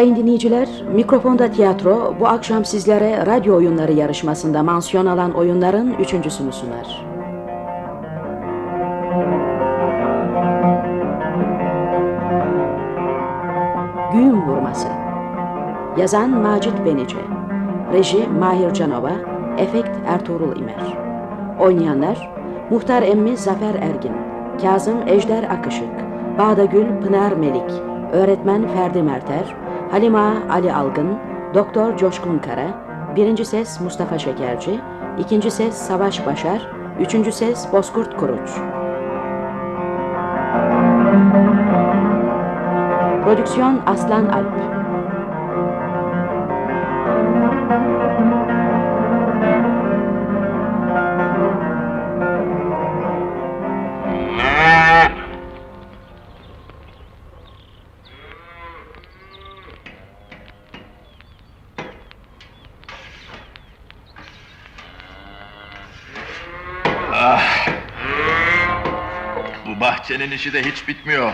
Sayın dinleyiciler, Mikrofonda Tiyatro bu akşam sizlere radyo oyunları yarışmasında mansiyon alan oyunların üçüncüsünü sunar. Güğüm Vurması. Yazan Macit Benici Reji Mahir Canova Efekt Ertuğrul İmer. Oynayanlar Muhtar Emmi Zafer Ergin Kazım Ejder Akışık Bağdagül Pınar Melik Öğretmen Ferdi Merter Halima Ali Algın Doktor Coşkun Kara Birinci ses Mustafa Şekerci ikinci ses Savaş Başar Üçüncü ses Bozkurt Kuruç. Prodüksiyon Aslan Alp Bahçenin işi de hiç bitmiyor.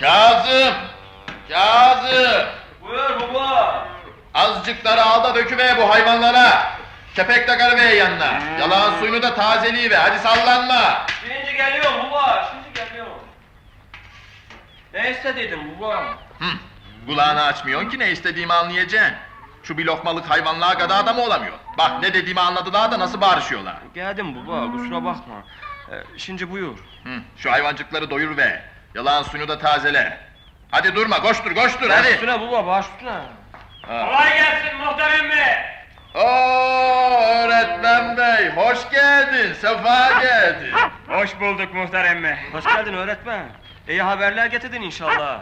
Kazım! Kazım! Buyur baba. Azıcıkları al da döküver bu hayvanlara. Kepek de karıver yanına. Yalan suyunu da tazeliği Hadi sallanma. Şimdi geliyorum baba. Şimdi geliyorum. Ne istedin baba? Hı. Kulağını açmıyorsun ki ne istediğimi anlayacaksın. Şu bir lokmalık hayvanlığa kadar adam olamıyor. Bak ne dediğimi anladılar da nasıl bağırışıyorlar. Geldim baba kusura bakma. Ee, şimdi buyur. Hı. Şu hayvancıkları doyur ve yalan suyunu da tazele. Hadi durma koştur koştur Baş hadi. üstüne baba baş üstüne. Ha. Kolay gelsin muhterem bey. Oo öğretmen bey hoş geldin sefa geldin. Hoş bulduk muhtar emmi. Hoş geldin öğretmen. İyi haberler getirdin inşallah.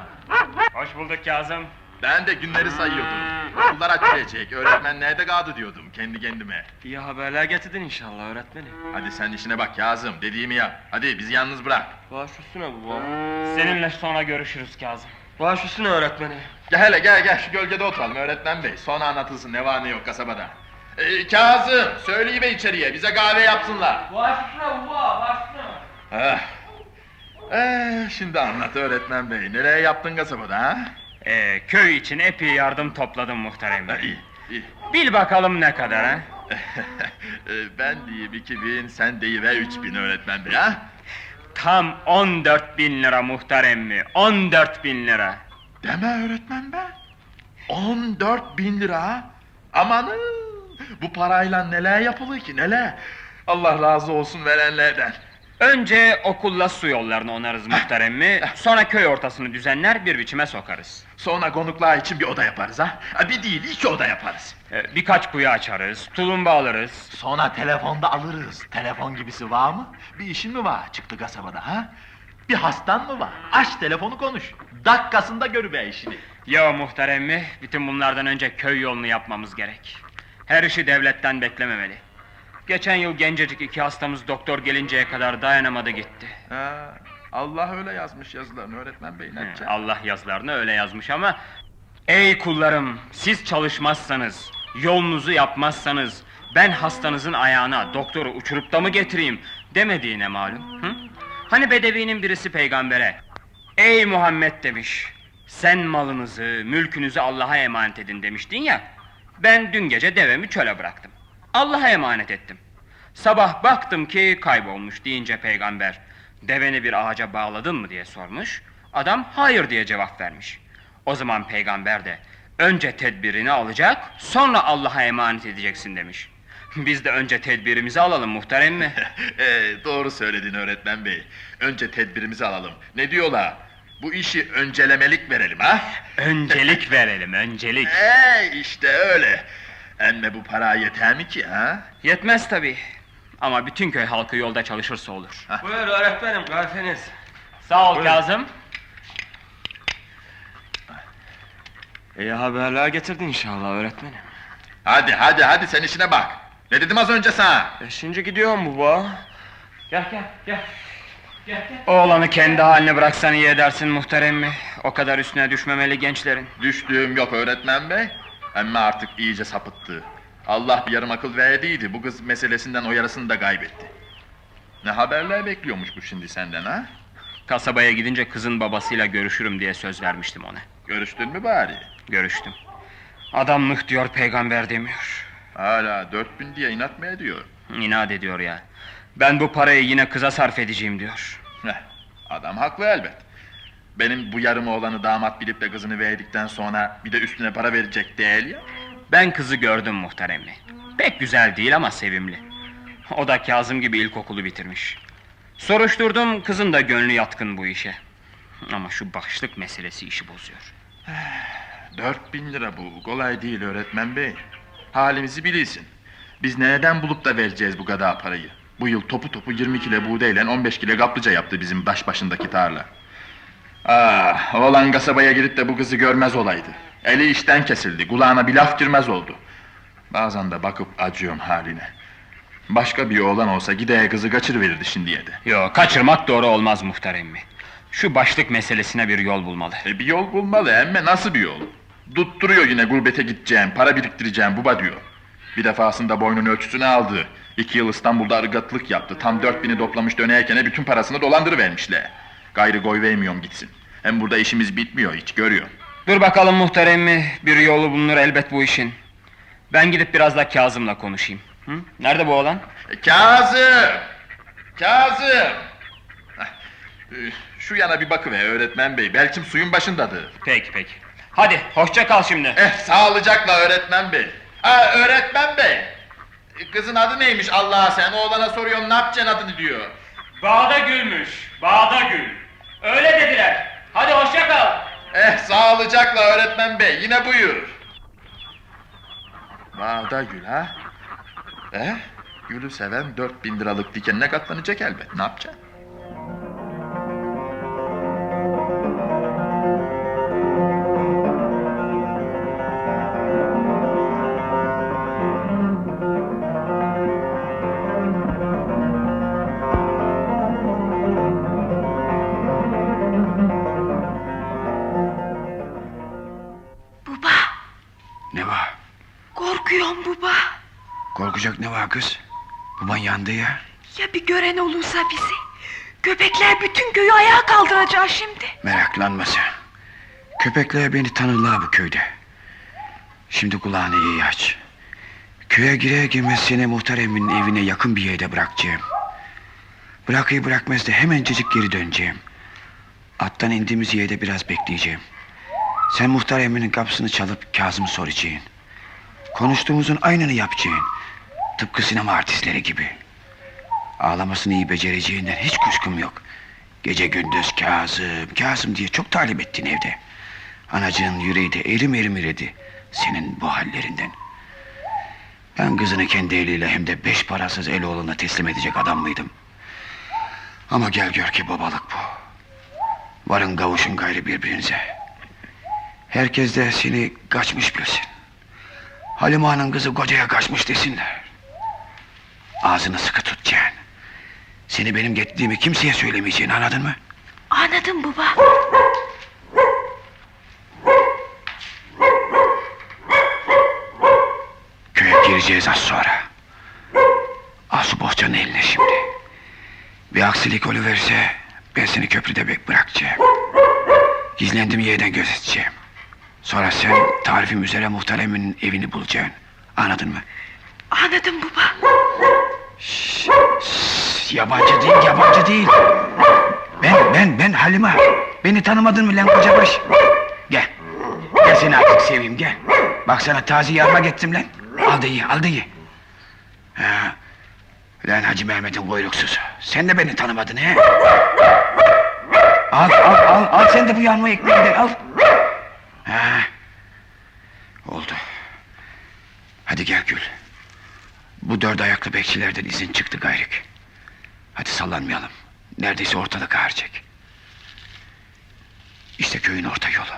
Hoş bulduk Kazım. Ben de günleri sayıyordum. Okullar açılacak öğretmen nerede kaldı diyordum kendi kendime. İyi haberler getirdin inşallah öğretmenim. Hadi sen işine bak Kazım dediğimi yap. Hadi bizi yalnız bırak. Baş üstüne baba. Seninle sonra görüşürüz Kazım. Baş üstüne öğretmenim. Gel hele gel gel şu gölgede oturalım öğretmen bey. Sonra anlatılsın ne var ne yok kasabada. Ee, Kazım söyleyiver içeriye bize kahve yapsınlar. Baş üstüne baba baş üstüne. Ah. Ee, şimdi anlat öğretmen bey. Nereye yaptın kasabada ha? Ee, köy için epey yardım topladım emmi. iyi, iyi. Bil bakalım ne kadar ha? Ee, ben diyeyim iki bin, sen deyiver üç bin öğretmen bey ha? Tam 14 bin lira muhtar emmi. 14 bin lira. Deme öğretmen be. 14 bin lira. ha? Amanın. Bu parayla neler yapılır ki neler. Allah razı olsun verenlerden. Önce okulla su yollarını onarız muhtar emmi. Sonra köy ortasını düzenler bir biçime sokarız. Sonra konuklar için bir oda yaparız ha. bir değil iki oda yaparız. Ee, birkaç kuyu açarız, tulumba alırız. Sonra telefonda alırız. Telefon gibisi var mı? Bir işin mi var çıktı kasabada ha? Bir hastan mı var? Aç telefonu konuş. Dakikasında görüver işini. Ya muhtar emmi, bütün bunlardan önce köy yolunu yapmamız gerek. Her işi devletten beklememeli. Geçen yıl gencecik iki hastamız doktor gelinceye kadar dayanamadı gitti. Ha, Allah öyle yazmış yazılarını öğretmen bey He? Allah yazılarını öyle yazmış ama... Ey kullarım, siz çalışmazsanız, yolunuzu yapmazsanız... ...ben hastanızın ayağına doktoru uçurup da mı getireyim demediğine malum. Hı? Hani bedevinin birisi peygambere... Ey Muhammed demiş... Sen malınızı, mülkünüzü Allah'a emanet edin demiştin ya... Ben dün gece devemi çöle bıraktım. Allah'a emanet ettim. Sabah baktım ki kaybolmuş deyince peygamber... Deveni bir ağaca bağladın mı diye sormuş. Adam hayır diye cevap vermiş. O zaman peygamber de önce tedbirini alacak sonra Allah'a emanet edeceksin demiş. Biz de önce tedbirimizi alalım muhterem mi? Ee, doğru söyledin öğretmen bey. Önce tedbirimizi alalım. Ne diyorlar? Bu işi öncelemelik verelim ha? öncelik verelim öncelik. Ee, işte öyle. Emme bu para yeter mi ki ha? Yetmez tabi. Ama bütün köy halkı yolda çalışırsa olur. Buyur öğretmenim kahveniz. Sağ ol Buyurun. Kazım. İyi haberler getirdin inşallah öğretmenim. Hadi hadi hadi sen işine bak. Ne dedim az önce sana? Beşinci gidiyorum baba. Gel gel gel. Gel gel. Oğlanı kendi haline bıraksan iyi edersin muhterem mi? O kadar üstüne düşmemeli gençlerin. Düştüğüm yok öğretmen bey. Ama artık iyice sapıttı. Allah bir yarım akıl verdiydi. Bu kız meselesinden o yarısını da kaybetti. Ne haberler bekliyormuş bu şimdi senden ha? Kasabaya gidince kızın babasıyla görüşürüm diye söz vermiştim ona. Görüştün mü bari? Görüştüm. Adam mıh diyor peygamber demiyor. Hala dört bin diye inat mı ediyor? İnat ediyor ya. Ben bu parayı yine kıza sarf edeceğim diyor. Heh, adam haklı elbet. Benim bu yarım oğlanı damat bilip de kızını verdikten sonra bir de üstüne para verecek değil ya. Ben kızı gördüm muhteremli. Pek güzel değil ama sevimli. O da Kazım gibi ilkokulu bitirmiş. Soruşturdum kızın da gönlü yatkın bu işe. Ama şu başlık meselesi işi bozuyor. Dört bin lira bu. Kolay değil öğretmen bey. Halimizi bilirsin. Biz nereden bulup da vereceğiz bu kadar parayı? Bu yıl topu topu 20 kilo buğdayla 15 kilo kaplıca yaptı bizim baş başındaki tarla. Ah, oğlan kasabaya girip de bu kızı görmez olaydı. Eli işten kesildi, kulağına bir laf girmez oldu. Bazen de bakıp acıyorum haline. Başka bir oğlan olsa gideye kızı kaçırıverirdi şimdiye de. Yo kaçırmak doğru olmaz muhteremmi. Şu başlık meselesine bir yol bulmalı. E bir yol bulmalı emme nasıl bir yol? Tutturuyor yine gurbete gideceğim, para biriktireceğim baba diyor. Bir defasında boynun ölçüsünü aldı. İki yıl İstanbul'da ırgatlık yaptı. Tam dört bini toplamış dönerken bütün parasını dolandırıvermişler. Gayrı koy vermiyorum gitsin. Hem burada işimiz bitmiyor hiç görüyor. Dur bakalım muhteremmi bir yolu bulunur elbet bu işin. Ben gidip biraz da Kazım'la konuşayım. Hı? Nerede bu oğlan? E, Kazım! Kazım! E, Şu yana bir bakıver öğretmen bey. Belki suyun başındadır. Peki peki. Hadi hoşça kal şimdi. Eh sağlıcakla öğretmen bey. Ha öğretmen bey. E, Kızın adı neymiş Allah'a sen? Oğlana soruyorum ne yapacaksın adını diyor. Bağda gülmüş. Bağda gül. Öyle dediler. Hadi hoşça kal. Eh sağlıcakla öğretmen bey yine buyur. Bağda gül ha? Eh gülü seven dört bin liralık dikenine katlanacak elbet ne yapacaksın? Kız? Baban yandı ya. Ya bir gören olursa bizi? Köpekler bütün köyü ayağa kaldıracak şimdi. Meraklanma sen. Köpekler beni tanırlar bu köyde. Şimdi kulağını iyi aç. Köye girer girmez seni muhtar emminin evine yakın bir yerde bırakacağım. Bırakıyı bırakmaz da hemencecik geri döneceğim. Attan indiğimiz yerde biraz bekleyeceğim. Sen muhtar emminin kapısını çalıp Kazım'ı soracaksın. Konuştuğumuzun aynını yapacaksın. Tıpkı sinema artistleri gibi. Ağlamasını iyi becereceğinden hiç kuşkum yok. Gece gündüz Kazım, Kazım diye çok talep ettin evde. Anacığın yüreği de erim erim eridi. Senin bu hallerinden. Ben kızını kendi eliyle hem de beş parasız el oğluna teslim edecek adam mıydım? Ama gel gör ki babalık bu. Varın kavuşun gayrı birbirinize. Herkes de seni kaçmış bilsin. Halime Ağa'nın kızı kocaya kaçmış desinler. Ağzını sıkı tutacaksın. Seni benim getirdiğimi kimseye söylemeyeceksin anladın mı? Anladım baba. Köye gireceğiz az sonra. Al şu bohçanın eline şimdi. Bir aksilik oluverse ben seni köprüde bek bırakacağım. Gizlendim yerden gözeteceğim. Sonra sen tarifim üzere muhtar evini bulacaksın. Anladın mı? Anladım baba. Şşş, yabancı değil, yabancı değil. Ben, ben, ben Halime. Beni tanımadın mı lan koca baş? Gel. Gel seni artık seveyim gel. Bak sana taze yarma getirdim lan. Al da ye, al da ye. Ha. Lan Hacı Mehmet'in kuyruksuzu. Sen de beni tanımadın he? Al, al, al, al sen de bu yanma ekmeği de al. Ha. Oldu. Hadi gel Gül. Bu dört ayaklı bekçilerden izin çıktı gayrık. Hadi sallanmayalım. Neredeyse ortalık ağaracak. İşte köyün orta yolu.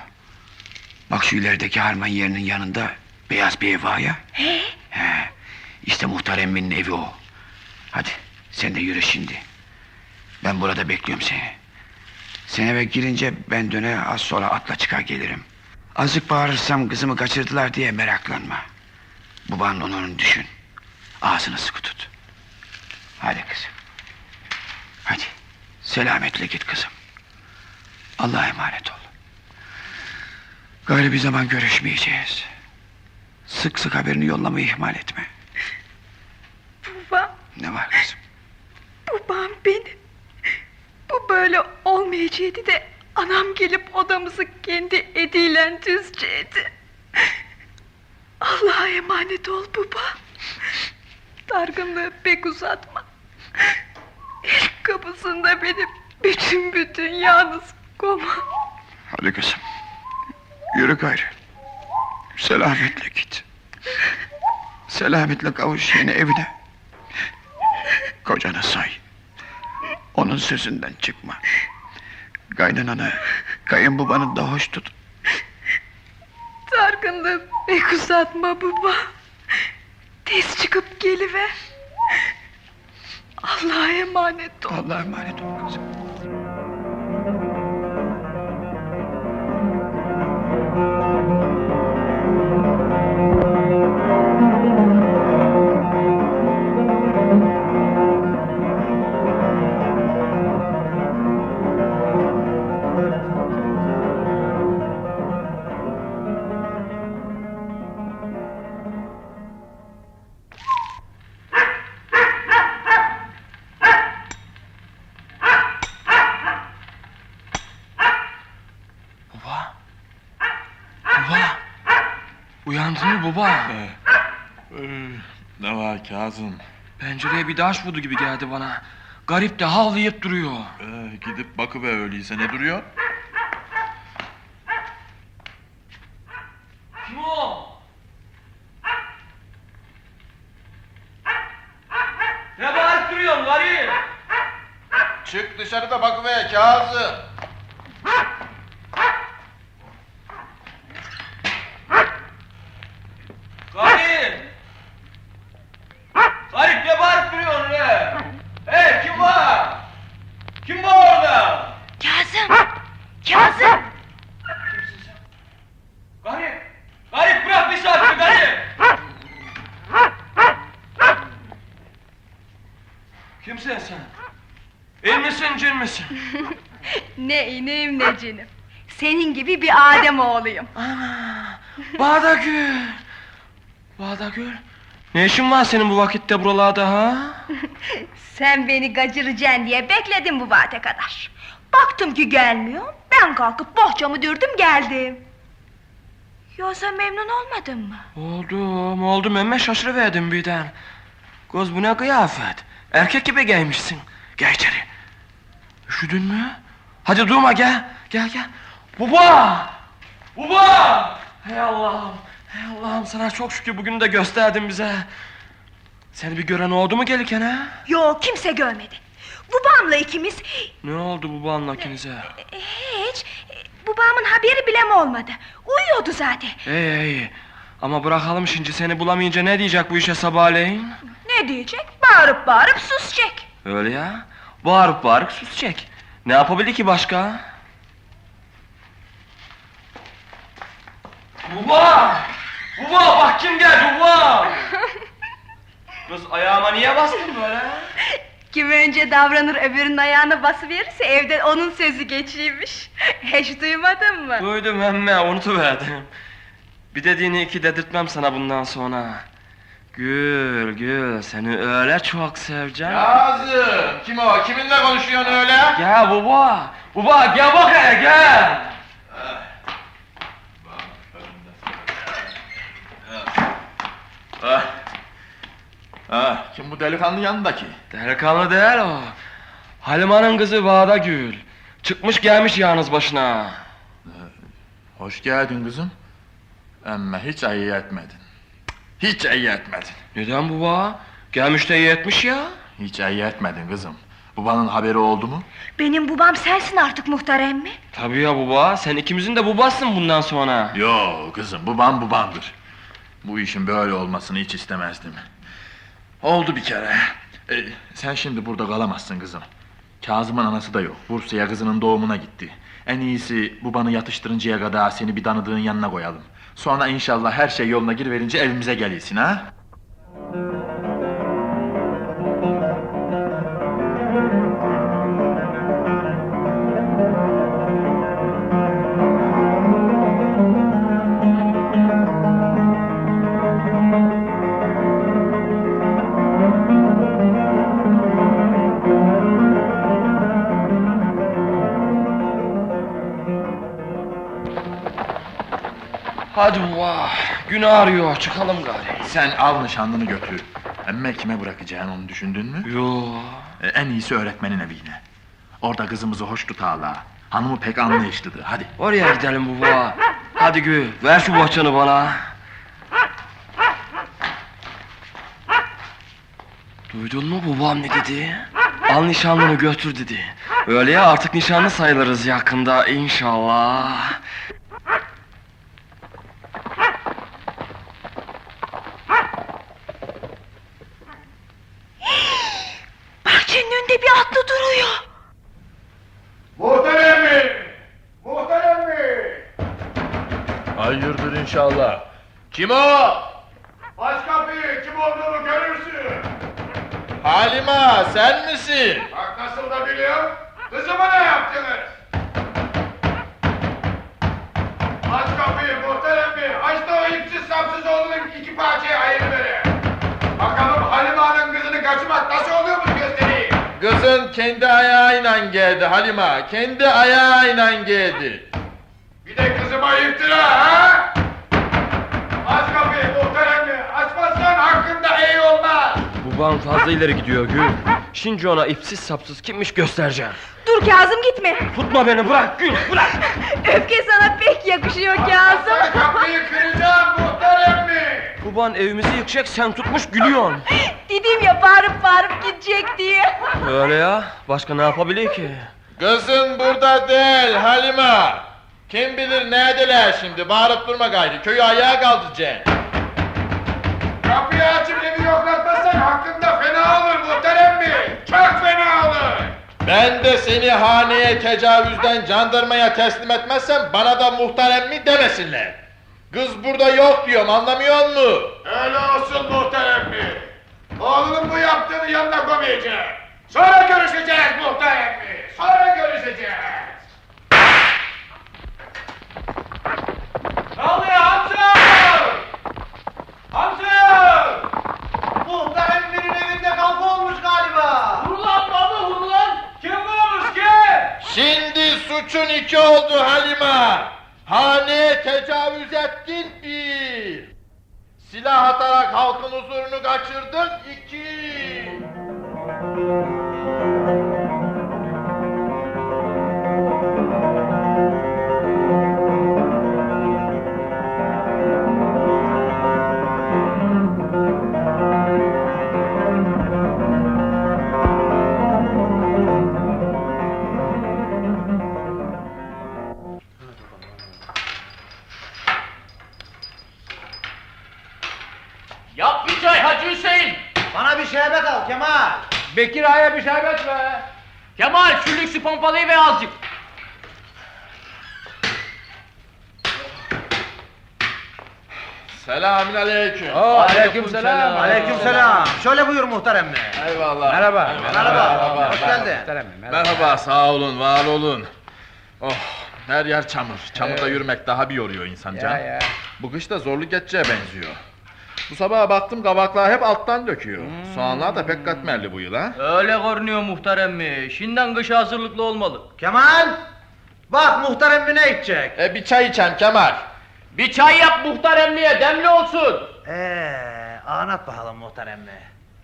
Bak şu ilerideki harman yerinin yanında beyaz bir ev var ya. He? He. İşte muhtar emminin evi o. Hadi sen de yürü şimdi. Ben burada bekliyorum seni. Sen eve girince ben döne az sonra atla çıkar gelirim. Azıcık bağırırsam kızımı kaçırdılar diye meraklanma. Babanın onurunu düşün. Ağzını sıkı tut. Hadi kızım. Hadi. Selametle git kızım. Allah'a emanet ol. Gayrı bir zaman görüşmeyeceğiz. Sık sık haberini yollamayı ihmal etme. Babam, Ne var kızım? babam benim. Bu böyle olmayacaktı de anam gelip odamızı kendi ediyle düzceydi. Allah'a emanet ol baba. Dargınlığı pek uzatma. İlk kapısında benim bütün bütün yalnız koma. Hadi kızım. Yürü gayrı. Selametle git. Selametle kavuş yeni evine. Kocanı say. Onun sözünden çıkma. Kaynananı, kayınbabanı da hoş tut. Dargınlığı pek uzatma baba. Tez çıkıp geliver. Allah'a emanet ol. Allah'a emanet ol kızım. Var Kazım? Pencereye bir taş vurdu gibi geldi bana. Garip de havlayıp duruyor. Ee, gidip bakıver öyleyse ne duruyor? Kim o? Ne bağırıp duruyorsun garip? Çık dışarıda bakıver Kazım. Garip! Garip ne bağırıp duruyorsun öyle? Hey kim var? Kim var orada? Kazım! Kazım! Kimsin sen? Garip! Garip bırak bir saat garip! Kimsin sen? İn misin cin misin? Ne cinim. Senin gibi bir Adem oğluyum. Ana! Bağdagül! Bağdagül! Ne işin var senin bu vakitte buralarda ha? Sen beni gacıracaksın diye bekledim bu vaate kadar. Baktım ki gelmiyor. Ben kalkıp bohçamı dürdüm geldim. Yoksa memnun olmadın mı? Oldum, oldum emme şaşırıverdim birden. Kız bu ne kıyafet? Erkek gibi giymişsin. Gel içeri. Üşüdün mü? Hadi durma gel, gel gel. Baba! Baba! Hey Allah'ım, hey Allah'ım sana çok şükür bugün de gösterdin bize. Seni bir gören oldu mu gelirken ha? Yok kimse görmedi. Babamla ikimiz Ne oldu babanla ikinize? hiç babamın haberi bile mi olmadı? Uyuyordu zaten. İyi iyi. Ama bırakalım şimdi seni bulamayınca ne diyecek bu işe sabahleyin? Ne diyecek? Bağırıp bağırıp susacak. Öyle ya. Bağırıp bağırıp susacak. Ne yapabilir ki başka? Baba! Baba bak kim geldi baba! Kız ayağıma niye bastın böyle? Kim önce davranır öbürünün ayağına basıverirse evde onun sözü geçiymiş. Hiç duymadın mı? Duydum emme unutuverdim. Bir dediğini iki dedirtmem sana bundan sonra. Gül gül seni öyle çok seveceğim. Kazım! Kim o? Kiminle konuşuyorsun öyle? Gel baba. Baba gel bak hele gel. Ah. Ah, kim bu delikanlı yanındaki? Delikanlı değil o. Halima'nın kızı Bağda Gül. Çıkmış gelmiş yalnız başına. Hoş geldin kızım. Ama hiç iyi etmedin. Hiç iyi etmedin. Neden baba? Gelmiş de iyi etmiş ya. Hiç iyi etmedin kızım. Babanın haberi oldu mu? Benim babam sensin artık muhtar emmi. Tabii ya baba. Sen ikimizin de babasın bundan sonra. Yo kızım, babam babamdır. Bu işin böyle olmasını hiç istemezdim. Oldu bir kere. Ee, sen şimdi burada kalamazsın kızım. Kazım'ın anası da yok. Bursa'ya kızının doğumuna gitti. En iyisi babanı yatıştırıncaya kadar seni bir tanıdığın yanına koyalım. Sonra inşallah her şey yoluna giriverince evimize gelirsin ha? Hadi baba. Gün ağrıyor. Çıkalım gari. Sen al nişanlını götür. Emme kime bırakacaksın onu düşündün mü? Yo. Ee, en iyisi öğretmenin evine. Orada kızımızı hoş tut hala. Hanımı pek anlayışlıdır. Hadi. Oraya gidelim baba. Hadi gü. Ver şu bohçanı bana. Duydun mu babam ne dedi? Al nişanlını götür dedi. Öyle ya artık nişanlı sayılırız yakında inşallah. Kim o? Aç kapıyı kim olduğunu görürsün. Halima sen misin? Bak nasıl da biliyor. Kızıma ne yaptınız? Aç kapıyı muhterem mi? Aç da o ipsiz sapsız oğlunun iki parçaya ayırıverin. Bakalım Halime Hanım kızını kaçırmak nasıl oluyormuş göstereyim. Kızın kendi ayağıyla geldi Halima. Kendi ayağıyla geldi. Bir de kızıma iftira ha? Aç kapıyı muhterem mi? Açmazsan hakkında iyi olmaz. Babam fazla ileri gidiyor Gül. Şimdi ona ipsiz sapsız kimmiş göstereceğim. Dur Kazım gitme. Tutma beni bırak Gül bırak. Öfke sana pek yakışıyor Kazım. kapıyı kıracağım muhterem mi? Baban evimizi yıkacak sen tutmuş gülüyorsun. Dedim ya bağırıp bağırıp gidecek diye. Öyle ya. Başka ne yapabilir ki? Kızın burada değil Halima. Kim bilir neredeler şimdi bağırıp durma gayrı. Köyü ayağa kaldıracaksın. Kapıyı açıp evi yoklatmazsan hakkında fena olur muhterem mi? Çok fena olur. Ben de seni haneye tecavüzden jandarmaya teslim etmezsem bana da muhterem mi demesinler. Kız burada yok diyorum anlamıyor musun? Öyle olsun muhterem mi? Oğlunun bu yaptığını yanına koymayacağım. Sonra görüşeceğiz muhterem mi? Sonra görüşeceğiz. Ne oluyor Hamza? Hamza! Muhterem birinin evinde kavga olmuş galiba. Hurulan baba hurulan. Kim olmuş kim? Şimdi suçun iki oldu Halima. Haneye tecavüz ettin bir. Silah atarak halkın huzurunu kaçırdın iki. Kemal. Bekir Ağa'ya bir şerbet ver. Kemal şu lüksü pompalayı ve azıcık. Selamün aleyküm. Aleyküm selam. Aleyküm selam. Şöyle buyur muhterem mi? Eyvallah. Merhaba. Merhaba. Merhaba. Hoş geldin. Merhaba, sağ olun, var olun. Oh, her yer çamur. Çamurda yürümek daha bir yoruyor insan can. Bu kış da zorlu geçeceğe benziyor. Bu sabah baktım kabaklar hep alttan döküyor. Soğanlar da pek katmerli bu yıl ha. Öyle görünüyor muhterem mi? Şimdiden kışa hazırlıklı olmalı. Kemal. Bak muhterem mi ne içecek? E bir çay içem Kemal. Bir çay yap muhteremliğe demli olsun. Eee anlat bakalım muhterem mi?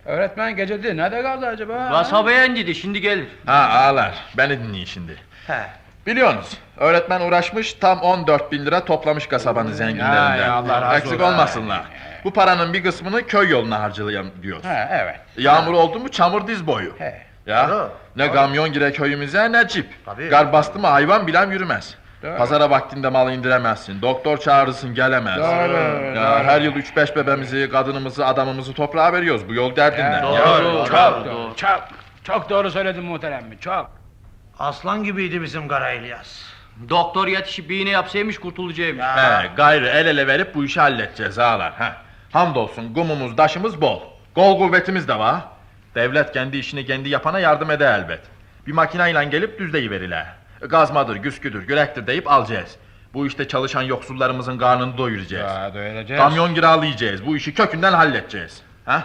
Öğretmen gecede nerede kaldı acaba? Kasabaya indiydi şimdi gelir. Ha ağlar, beni dinleyin şimdi. He. Biliyorsunuz, öğretmen uğraşmış tam 14 bin lira toplamış kasabanın zenginlerinden. ya, Allah razı Eksik olmasınlar. Bu paranın bir kısmını köy yoluna harcayalım diyor. Ha, evet. Yağmur oldu mu çamur diz boyu. He. Ya Doğru, ne kamyon gire köyümüze ne cip. Tabii. Gar bastı mı hayvan bilen yürümez. Doğru. Pazara vaktinde mal indiremezsin. Doktor çağırırsın gelemez. Doğru, Ya doğru. her yıl üç beş bebemizi, kadınımızı, adamımızı toprağa veriyoruz. Bu yol derdinden. Doğru, Ya, doğru, ya. çok doğru. Çok, çok doğru söyledin muhterem mi? Çok. Aslan gibiydi bizim Kara İlyas. Doktor yetişip bir iğne yapsaymış kurtulacağımış. He, gayrı el ele verip bu işi halledeceğiz ağalar. He. Hamdolsun gumumuz, daşımız bol. Kol kuvvetimiz de var. Devlet kendi işini kendi yapana yardım eder elbet. Bir makineyle gelip düzleyiverirler. Gazmadır, güsküdür, gürektir deyip alacağız. Bu işte çalışan yoksullarımızın karnını doyuracağız. Ya doyuracağız. Kamyon kiralayacağız. Bu işi kökünden halledeceğiz. Ha?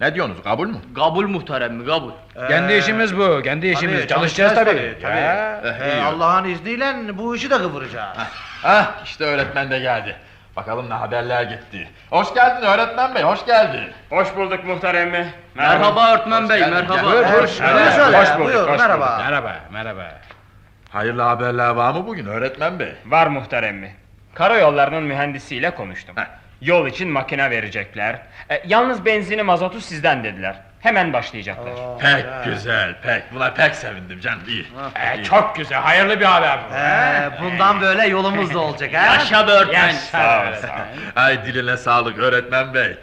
Ne diyorsunuz? Kabul mü? Kabul muhterem mi kabul. Kendi işimiz bu, kendi işimiz. tabii, çalışacağız tabii. çalışacağız tabii, Ya. Eh, Ee. Allah'ın izniyle bu işi de kıvıracağız. Ah, işte öğretmen de geldi. Bakalım ne haberler gitti. Hoş geldin öğretmen bey, hoş geldin. Hoş bulduk muhtar emmi. Merhaba öğretmen bey merhaba. Buyur, Hoş- Evet, söyle, hoş bulduk, buyur, hoş merhaba. Merhaba, merhaba. Hayırlı haberler var mı bugün öğretmen bey? Var muhtar emmi. Karayollarının mühendisiyle konuştum. Heh. Yol için makine verecekler. E, yalnız benzini mazotu sizden dediler. Hemen başlayacaklar. Pek güzel, pek. Buna pek sevindim canım, iyi. iyi. Çok güzel, hayırlı bir haber bu. Ee, bundan böyle yolumuz da olacak ha. Yaşa be öğretmen. Sağ ol, sağ ol. Ay diline sağlık öğretmen bey.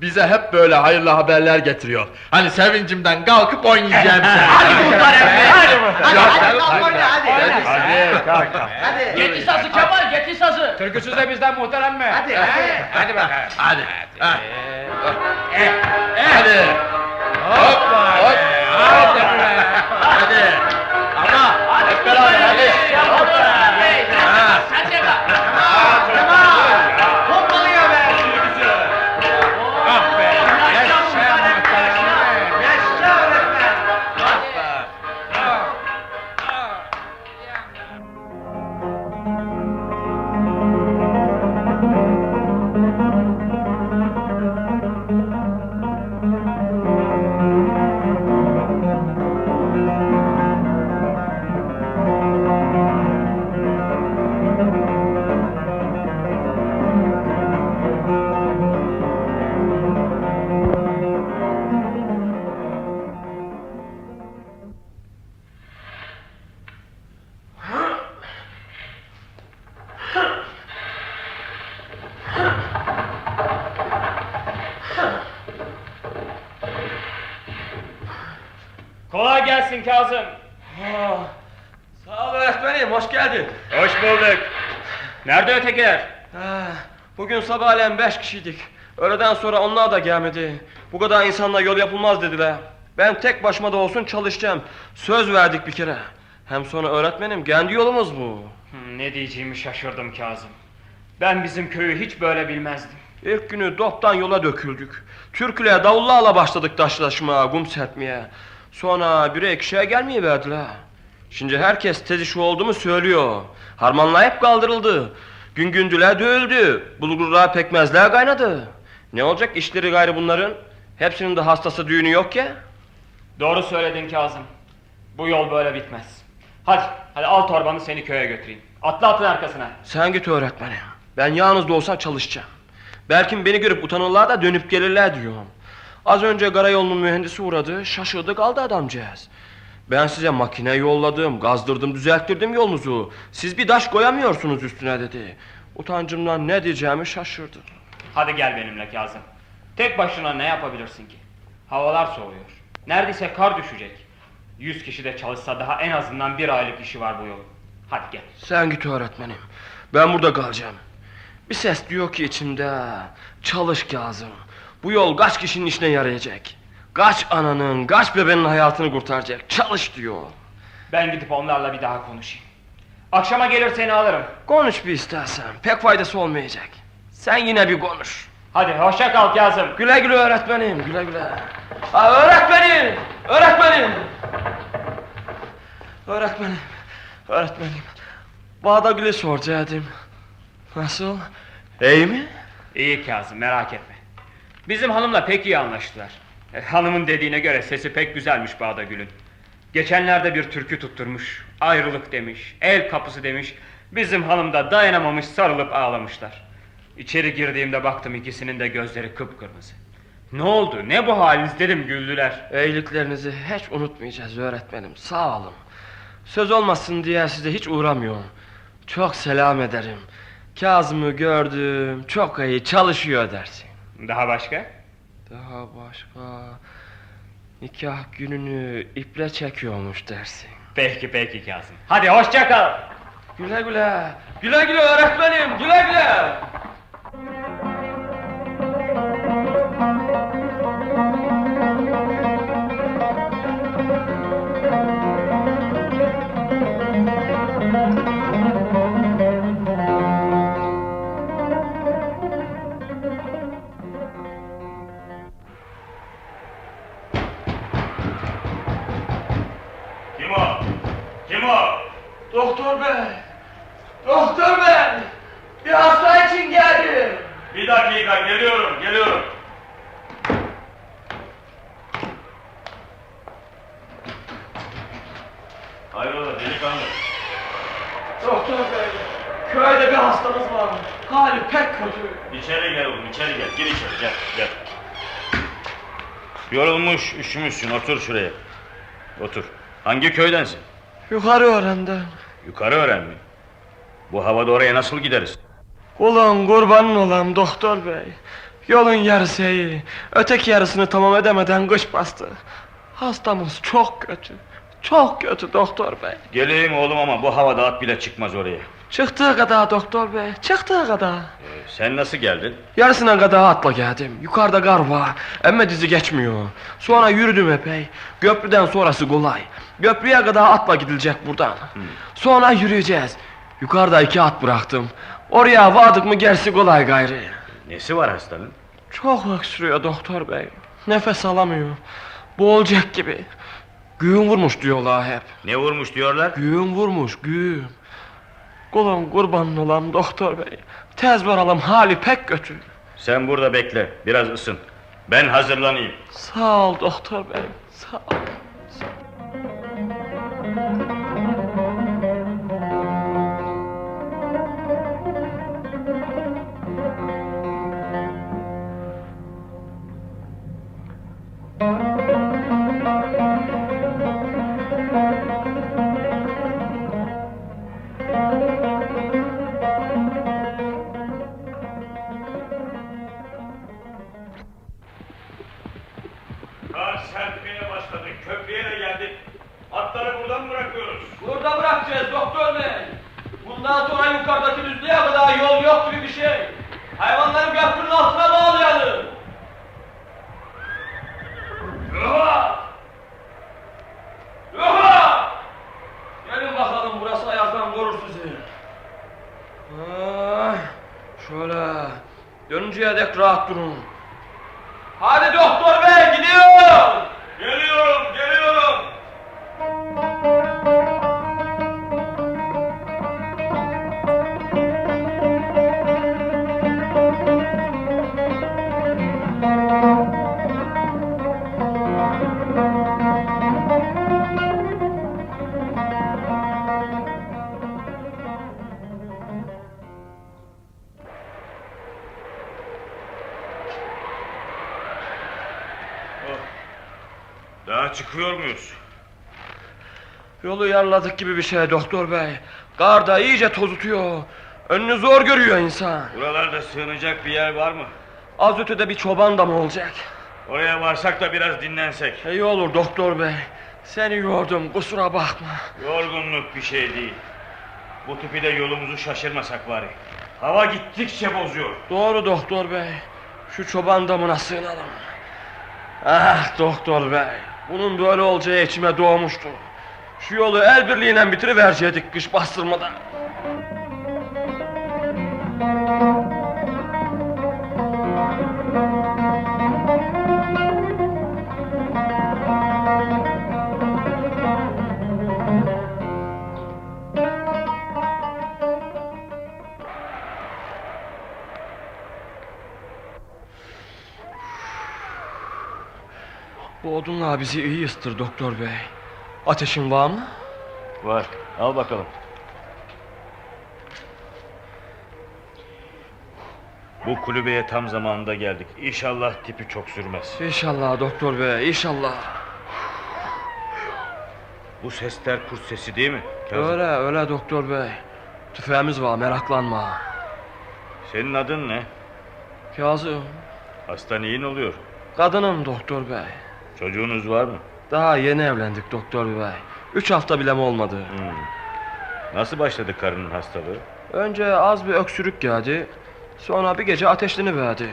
Bize hep böyle hayırlı haberler getiriyor. Hani sevincimden kalkıp oynayacağım sen. Hadi muhtar emmi. Hadi. Hadi hadi kalk oyna hadi. Hadi kalk. Hadi. Geti sazı Kemal geti sazı. Türküsüz de bizden muhterem mi? Hadi, hadi. Hadi bakalım. Hadi. ha. Hadi. Hop. Hop. Hadi be. Hadi. Ama hep beraber hadi. Sabahleyin beş kişiydik. Öğleden sonra onlar da gelmedi. Bu kadar insanla yol yapılmaz dediler. Ben tek başıma da olsun çalışacağım. Söz verdik bir kere. Hem sonra öğretmenim kendi yolumuz bu. Hmm, ne diyeceğimi şaşırdım Kazım. Ben bizim köyü hiç böyle bilmezdim. İlk günü doptan yola döküldük. Türküle davullarla başladık taşlaşmaya, kum serpmeye. Sonra bire ikişer gelmeye verdiler. Şimdi herkes tez işi olduğumu söylüyor. Harmanlar hep kaldırıldı. Gün gündüler dövüldü. Bulgurlar pekmezler kaynadı. Ne olacak işleri gayrı bunların? Hepsinin de hastası düğünü yok ya. Doğru söyledin Kazım. Bu yol böyle bitmez. Hadi, hadi al torbanı seni köye götüreyim. Atla atın arkasına. Sen git öğretmenim. Ben yalnız da olsa çalışacağım. Belki beni görüp utanırlar da dönüp gelirler diyorum. Az önce karayolunun mühendisi uğradı, şaşırdı kaldı adamcağız. Ben size makine yolladım, gazdırdım, düzelttirdim yolunuzu. Siz bir taş koyamıyorsunuz üstüne dedi. Utancımdan ne diyeceğimi şaşırdım. Hadi gel benimle Kazım. Tek başına ne yapabilirsin ki? Havalar soğuyor. Neredeyse kar düşecek. Yüz kişi de çalışsa daha en azından bir aylık işi var bu yolun. Hadi gel. Sen git öğretmenim. Ben burada kalacağım. Bir ses diyor ki içimde. Çalış Kazım. Bu yol kaç kişinin işine yarayacak. Kaç ananın, kaç bebenin hayatını kurtaracak. Çalış diyor. Ben gidip onlarla bir daha konuşayım. Akşama gelir seni alırım. Konuş bir istersen. Pek faydası olmayacak. Sen yine bir konuş. Hadi hoşça kal Kazım. Güle güle öğretmenim, güle güle. Ha, öğretmenim, öğretmenim. Öğretmenim, öğretmenim. Bağda Gül'ü soracaktım. Nasıl? İyi mi? İyi Kazım merak etme. Bizim hanımla pek iyi anlaştılar. E, hanımın dediğine göre sesi pek güzelmiş Bağdagül'ün. Geçenlerde bir türkü tutturmuş. Ayrılık demiş, el kapısı demiş. Bizim hanım da dayanamamış sarılıp ağlamışlar. İçeri girdiğimde baktım ikisinin de gözleri kıpkırmızı. Ne oldu ne bu haliniz dedim güldüler. İyiliklerinizi hiç unutmayacağız öğretmenim. Sağ olun. Söz olmasın diye size hiç uğramıyorum. Çok selam ederim. Kazım'ı gördüm. Çok iyi çalışıyor dersin. Daha başka? Daha başka... Nikah gününü iple çekiyormuş dersin. Peki peki Kazım. Hadi hoşça kal. Güle güle. Güle güle öğretmenim. Güle güle. Dakika geliyorum geliyorum. Hayrola delikanlı. Doktor bey. Köyde bir hastamız var. Hali pek kötü. İçeri gel oğlum içeri gel. Gir içeri gel gel. Yorulmuş üşümüşsün otur şuraya. Otur. Hangi köydensin? Yukarı öğrenden. Yukarı öğren mi? Bu havada oraya nasıl gideriz? Ulan kurbanın olam doktor bey. Yolun yarısı iyi. Öteki yarısını tamam edemeden kış bastı. Hastamız çok kötü. Çok kötü doktor bey. Geleyim oğlum ama bu havada at bile çıkmaz oraya. Çıktığı kadar doktor bey. Çıktığı kadar. Ee, sen nasıl geldin? Yarısına kadar atla geldim. Yukarıda kar var. Emme dizi geçmiyor. Sonra yürüdüm epey. Köprüden sonrası kolay. Köprüye kadar atla gidilecek buradan. Sonra yürüyeceğiz. Yukarıda iki at bıraktım. Oraya vardık mı gerisi kolay gayrı. Nesi var hastanın? Çok öksürüyor doktor bey. Nefes alamıyor. Boğulacak gibi. Güğüm vurmuş diyorlar hep. Ne vurmuş diyorlar? Güğüm vurmuş güğüm. Kulun kurbanın olan doktor bey. Tez varalım hali pek kötü. Sen burada bekle biraz ısın. Ben hazırlanayım. Sağ ol doktor bey. Sağ ol. Bırakacağız doktor bey. Bundan sonra yukarıdaki düzlüğe kadar yol yok gibi bir şey. Hayvanları köprünün altına Yolu yarladık gibi bir şey doktor bey. Kar da iyice tozutuyor. Önünü zor görüyor insan. Buralarda sığınacak bir yer var mı? Az ötede bir çoban da mı olacak? Oraya varsak da biraz dinlensek. İyi olur doktor bey. Seni yordum kusura bakma. Yorgunluk bir şey değil. Bu tipide yolumuzu şaşırmasak bari. Hava gittikçe bozuyor. Doğru doktor bey. Şu çoban damına sığınalım. Ah doktor bey. Bunun böyle olacağı içime doğmuştu. Şu yolu el birliğiyle bitiriverecektik kış bastırmadan. Bu odunla bizi iyi ısıtır doktor bey. Ateşin var mı? Var. Al bakalım. Bu kulübeye tam zamanında geldik. İnşallah tipi çok sürmez. İnşallah doktor bey inşallah. Bu sesler kurt sesi değil mi? Kazım? Öyle öyle doktor bey. Tüfeğimiz var meraklanma. Senin adın ne? Kazım. Hasta neyin oluyor? Kadınım doktor bey. Çocuğunuz var mı? Daha yeni evlendik doktor bey. Üç hafta bile mi olmadı? Nasıl başladı karının hastalığı? Önce az bir öksürük geldi. Sonra bir gece ateşlini verdi.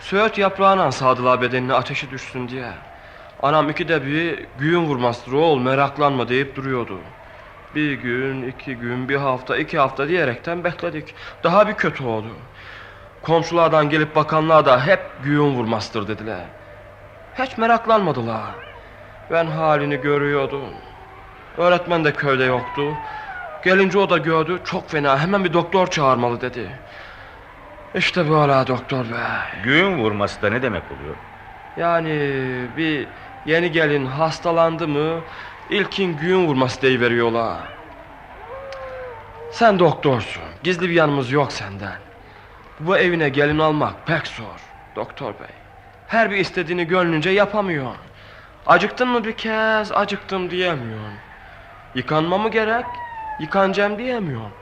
Söğüt yaprağına sağdılar bedenine ateşi düşsün diye. Anam ikide bir güğün vurmazdır oğul meraklanma deyip duruyordu. Bir gün, iki gün, bir hafta, iki hafta diyerekten bekledik. Daha bir kötü oldu. Komşulardan gelip bakanlar da hep güğün vurmazdır dediler. Hiç meraklanmadılar. Ben halini görüyordum. Öğretmen de köyde yoktu. Gelince o da gördü çok fena hemen bir doktor çağırmalı dedi. İşte böyle doktor bey. Güğün vurması da ne demek oluyor? Yani bir yeni gelin hastalandı mı ilkin güğün vurması deyiveriyorlar. Sen doktorsun. Gizli bir yanımız yok senden. Bu evine gelin almak pek zor doktor bey. Her bir istediğini gönlünce yapamıyorsun. Acıktın mı bir kez acıktım diyemiyorsun. Yıkanma mı gerek? Yıkanacağım diyemiyorsun.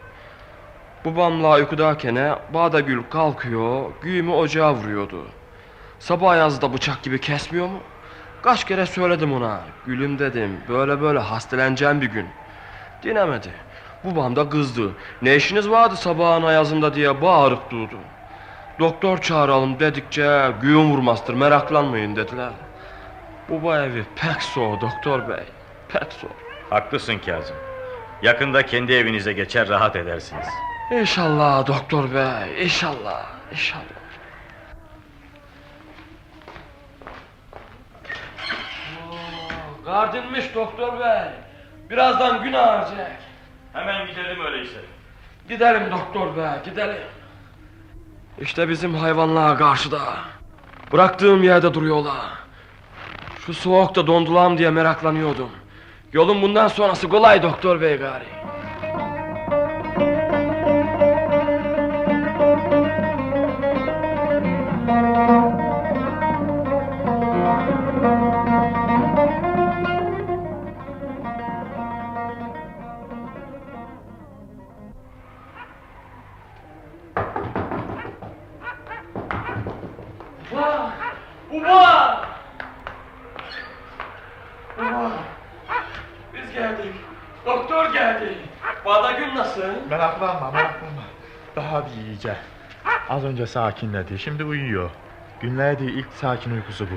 Babamla uykudayken Bağdagül kalkıyor, güğümü ocağa vuruyordu. Sabah yazda bıçak gibi kesmiyor mu? Kaç kere söyledim ona. Gülüm dedim, böyle böyle hastalanacağım bir gün. Dinemedi. Babam da kızdı. Ne işiniz vardı sabahın ayazında diye bağırıp durdu. Doktor çağıralım dedikçe güğüm vurmazdır meraklanmayın dediler. Bu evi pek zor doktor bey. Pek zor. Haklısın Kazım. Yakında kendi evinize geçer rahat edersiniz. İnşallah doktor bey, inşallah, inşallah. Gardinmiş doktor bey. Birazdan gün ağaracak. Hemen gidelim öyleyse. Gidelim doktor bey, gidelim. İşte bizim hayvanlar karşıda. Bıraktığım yerde duruyorlar. Şu soğukta dondulam diye meraklanıyordum. Yolun bundan sonrası kolay doktor bey gari. Önce sakinledi. Şimdi uyuyor. Günlerdir ilk sakin uykusu bu.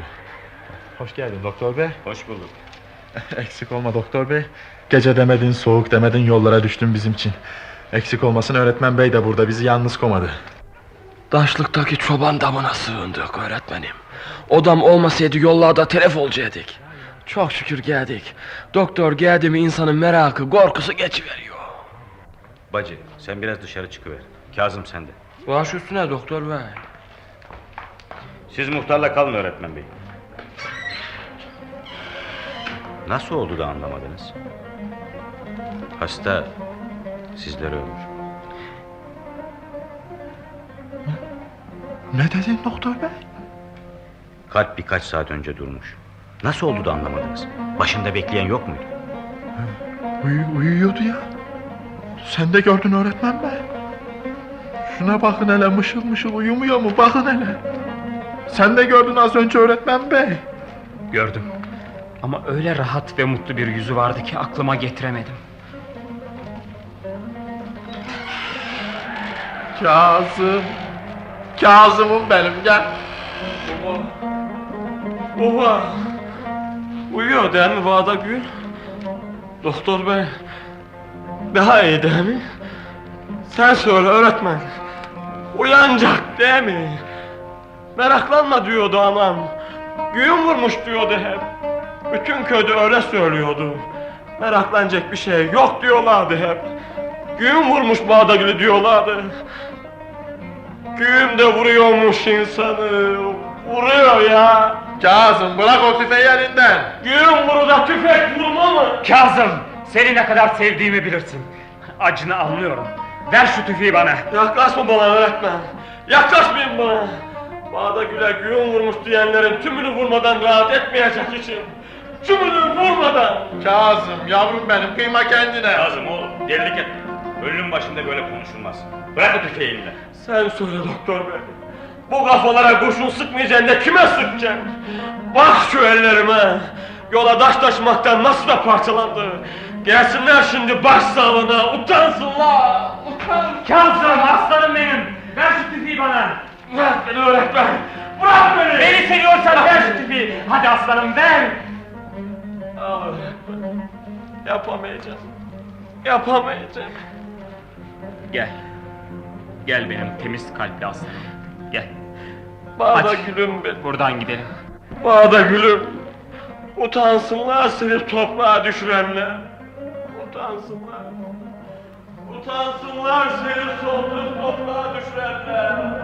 Hoş geldin doktor bey. Hoş bulduk. Eksik olma doktor bey. Gece demedin, soğuk demedin, yollara düştün bizim için. Eksik olmasın öğretmen bey de burada bizi yalnız komadı. Daşlıktaki çoban damına sığındık öğretmenim. Odam olmasaydı yollarda telef olacaktık. Çok şükür geldik. Doktor geldi mi insanın merakı, korkusu geçiveriyor. Bacı sen biraz dışarı çıkıver. Kazım sen de. Baş üstüne doktor bey. Siz muhtarla kalın öğretmen bey. Nasıl oldu da anlamadınız? Hasta sizleri ölür. Ne dedin doktor bey? Kalp birkaç saat önce durmuş. Nasıl oldu da anlamadınız? Başında bekleyen yok muydu? Uyu- uyuyordu ya. Sen de gördün öğretmen bey. Şuna bakın hele mışıl mışıl uyumuyor mu? Bakın hele. Sen de gördün az önce öğretmen bey. Gördüm. Ama öyle rahat ve mutlu bir yüzü vardı ki aklıma getiremedim. Kazım. Kazım'ım benim gel. Baba. Uyuyor değil mi Badagül? Doktor bey. Daha iyi değil mi? Sen söyle öğretmen. Uyanacak değil mi? Meraklanma diyordu anam. Güyüm vurmuş diyordu hep. Bütün köyde öyle söylüyordu. Meraklanacak bir şey yok diyorlardı hep. Güyüm vurmuş Bağdagül'ü diyorlardı. Güyüm de vuruyormuş insanı. Vuruyor ya. Kazım bırak o tüfeği elinden. Güyüm vuruda tüfek vurma mı? Kazım seni ne kadar sevdiğimi bilirsin. Acını anlıyorum. Ver şu tüfeği bana. Yaklaşma bana öğretmen. Yaklaşmayın bana. Bağda güle güğüm vurmuş diyenlerin tümünü vurmadan rahat etmeyecek için. Tümünü vurmadan. Kazım yavrum benim kıyma kendine. Kazım oğlum delilik etme. Ölüm başında böyle konuşulmaz. Bırak o tüfeği eline. Sen söyle doktor bey. Bu kafalara kurşun sıkmayacaksın da kime sıkacaksın? Bak şu ellerime. Yola taş taşımaktan nasıl da parçalandı. Gelsinler şimdi baş sağlığına utansınlar. Kamsın aslanım benim. Ver şu tüfeği bana. Bırak beni öğretmen. Bırak beni. Beni seviyorsan ver şu tüfeği. Hadi aslanım ver. Al öğretmen. Yapamayacağım. Yapamayacağım. Gel. Gel benim temiz kalpli aslanım. Gel. Bağda Hadi. gülüm benim. Buradan gidelim. Bağda gülüm. Utansınlar seni toprağa düşürenler. Utansınlar. Utansınlar seni solduğun toprağa. Utansınlar.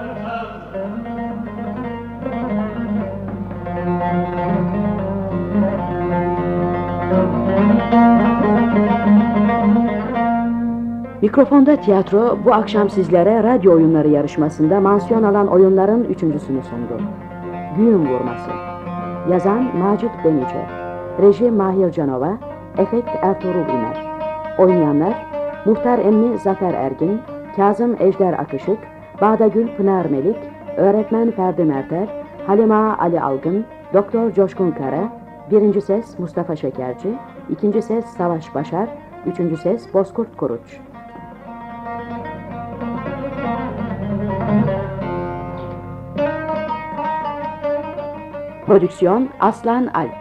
Mikrofonda tiyatro bu akşam sizlere radyo oyunları yarışmasında mansiyon alan oyunların üçüncüsünü sundu. Güğüm Vurması Yazan Macit Benice Reji Mahir Canova Efekt Ertuğrul İmer Oynayanlar Muhtar Emmi Zafer Ergin Kazım Ejder Akışık Bağdagül Pınar Melik Öğretmen Ferdi Merter Halima Ali Algın Doktor Coşkun Kara Birinci ses Mustafa Şekerci ikinci ses Savaş Başar Üçüncü ses Bozkurt Kuruç. Prodüksiyon Aslan Alp